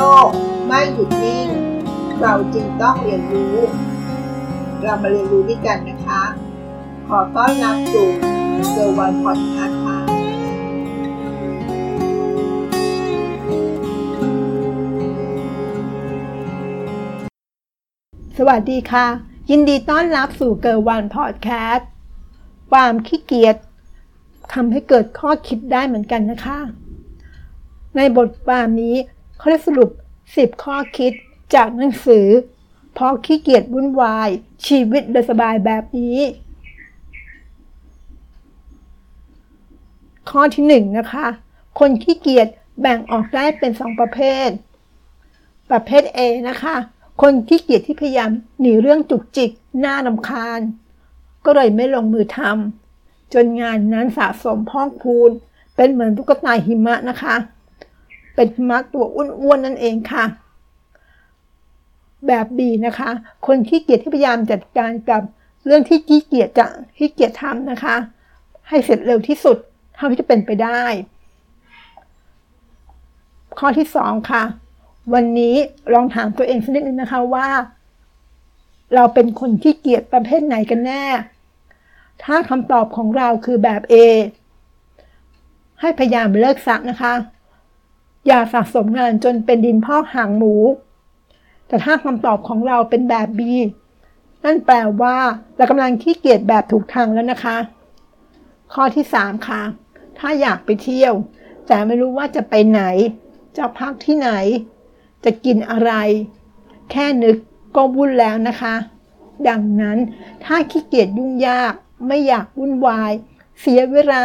โลกไม่หยุดนิ่ง เราจึงต้องเรียนรู้ เรามาเรียนรู้ด้วยกันนะคะ ขอต้อนรับสู่เกิร์วันพอดแคสต์ค่ะสวัสดีค่ะ ยินดีต้อนรับสู่เกิร์วันพอดแคสต์ความขี้เกียจทำให้เกิดข้อคิดได้เหมือนกันนะคะ ในบทความนี้ ขาได้สรุป 10 ข้อคิดจากหนังสือ เพราะขี้เกียจวุ่นวาย ชีวิตโดยสบายแบบนี้ ข้อที่1นนะคะ คนขี้เกียจแบ่งออกได้เป็น 2 ประเภท ประเภท A นะคะ คนขี้เกียจที่พยายามหนีเรื่องจุกจิกหน่ารำคาญ ก็เลยไม่ลงมือทำจนงานนั้นสะสมพอกพูน เป็นเหมือนตุ๊กตาหิมะนะคะ เป็นหิมะตัวอ้วนๆนั่นเองค่ะ แบบ B นะคะ คนขี้เกียจที่พยายามจัดการกับเรื่องที่ขี้เกียจจะขี้เกียจทำนะคะ ให้เสร็จเร็วที่สุดเท่าที่จะเป็นไปได้ ข้อที่2ค่ะ วันนี้ลองถามตัวเองสักนิดนึงนะคะว่า เราเป็นคนขี้เกียจประเภทไหนกันแน่ ถ้าคำตอบของเราคือแบบ A ให้พยายามเลิกซักนะคะ อย่าสะสมงานจนเป็นดินพอกหางหมู แต่ถ้าคำตอบของเราเป็นแบบ B นั่นแปลว่าเรากำลังขี้เกียจแบบถูกทางแล้วนะคะ ข้อที่ 3 ค่ะ ถ้าอยากไปเที่ยว แต่ไม่รู้ว่าจะไปไหน จะพักที่ไหน จะกินอะไร แค่นึกก็วุ่นแล้วนะคะ ดังนั้นถ้าขี้เกียจยุ่งยาก ไม่อยากวุ่นวาย เสียเวลา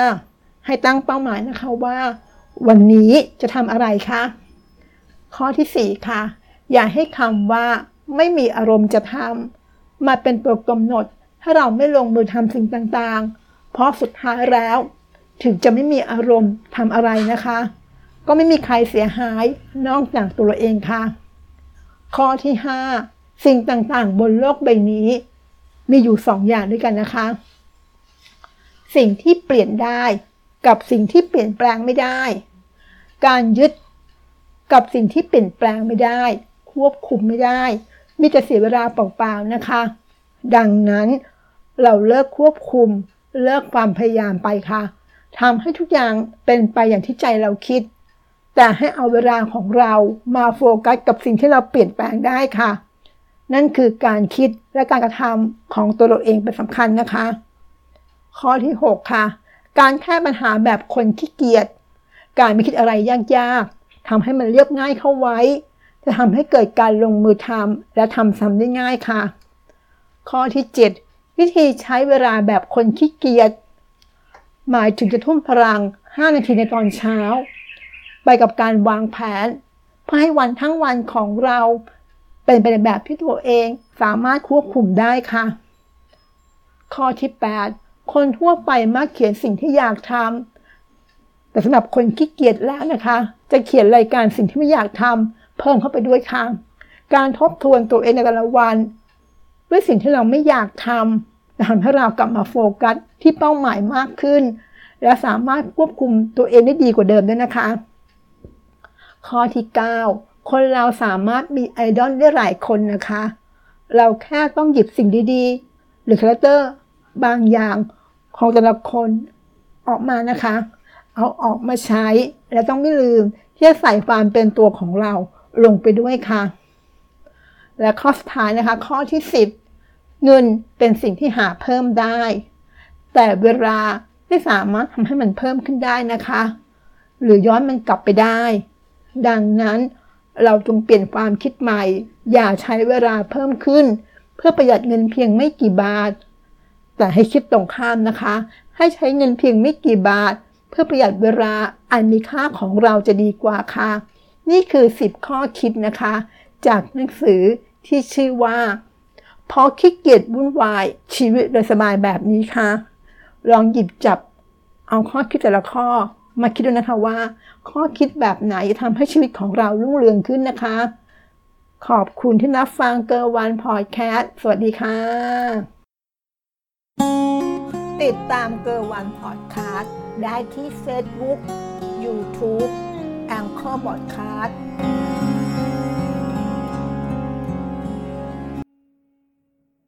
ให้ตั้งเป้าหมายนะคะว่า วันนี้จะทำอะไรคะ ข้อที่ 4 ค่ะ อย่าให้คำว่า ไม่มีอารมณ์จะทำมาเป็นตัวกำหนดถ้เราไม่ลงมือทำสิ่งต่างๆ เพราะสุดท้ายแล้ว ถึงจะไม่มีอารมณ์ทำอะไรนะคะ ก็ไม่มีใครเสียหายนอกจากตัวเองค่ะ ข้อที่ 5 สิ่งต่างๆ บนโลกใบนี้ มีอยู่สองอย่างด้วยกันนะคะ สิ่งที่เปลี่ยนได้ กับสิ่งที่เปลี่ยนแปลงไม่ได้ การยึดกับสิ่งที่เปลี่ยนแปลงไม่ได้ ควบคุมไม่ได้ มีแต่เสียเวลาเปล่าๆนะคะ ดังนั้นเราเลิกควบคุม เลิกความพยายามไปค่ะทำให้ทุกอย่างเป็นไปอย่างที่ใจเราคิด แต่ให้เอาเวลาของเรามาโฟกัสกับสิ่งที่เราเปลี่ยนแปลงได้ค่ะ นั่นคือการคิดและการกระทำของตัวเราเองเป็นสำคัญนะคะ ข้อที่ 6 ค่ะ การแก้ปัญหาแบบคนขี้เกียจ การไม่คิดอะไรยากๆทำให้มันเรียบง่ายเข้าไว้ จะทำให้เกิดการลงมือทำและทำซ้ำได้ง่ายค่ะ ข้อที่ 7 วิธีใช้เวลาแบบคนขี้เกียจ หมายถึงจะทุ่มพลัง 5 นาทีในตอนเช้า ไปกับการวางแผน เพื่อให้วันทั้งวันของเราเป็นไปในแบบที่ตัวเองสามารถควบคุมได้ค่ะ ข้อที่ 8 คนทั่วไปมักเขียนสิ่งที่อยากทำแต่สำหรับคนขี้เกียจแล้วนะคะ จะเขียนรายการสิ่งที่ไม่อยากทำเพิ่มเข้าไปด้วยค่ะการทบทวนตัวเองในแต่ละวัน ด้วยสิ่งที่เราไม่อยากทำทำให้เรากลับมาโฟกัสที่เป้าหมายมากขึ้น และสามารถควบคุมตัวเองได้ดีกว่าเดิมด้วยนะคะ ข้อที่ 9 คนเราสามารถมีไอดอลได้หลายคนนะคะ เราแค่ต้องหยิบสิ่งดีๆ หรือคาแรคเตอร์บางอย่าง ของแต่ละคนออกมานะคะ เอาออกมาใช้ และต้องไม่ลืมที่จะใส่ความเป็นตัวของเราลงไปด้วยค่ะ และข้อสุดท้ายนะคะ ข้อที่ 10 เงินเป็นสิ่งที่หาเพิ่มได้ แต่เวลาไม่สามารถทำให้มันเพิ่มขึ้นได้นะคะ หรือย้อนมันกลับไปได้ ดังนั้นเราจงเปลี่ยนความคิดใหม่ อย่าใช้เวลาเพิ่มขึ้น เพื่อประหยัดเงินเพียงไม่กี่บาท แต่ให้คิดตรงข้ามนะคะ ให้ใช้เงินเพียงไม่กี่บาท เพื่อประหยัดเวลาอันมีค่าของเราจะดีกว่าค่ะ นี่คือ 10 ข้อคิดนะคะ จากหนังสือที่ชื่อว่าพราะขี้เกียจวุ่นวายชีวิตโดยสบายแบบนี้ค่ะ ลองหยิบจับเอาข้อคิดแต่ละข้อมาคิดดูนะคะว่า ข้อคิดแบบไหนทำให้ชีวิตของเรารุ่งเรืองขึ้นนะคะ ขอบคุณที่รับฟังเกอร์วันพอดแคสต์สวัสดีค่ะ ติดตามเกอร์วันพอดแคสต์ได้ที่เฟซบุ๊กยูทูบแองเกอร์บอดคาสต์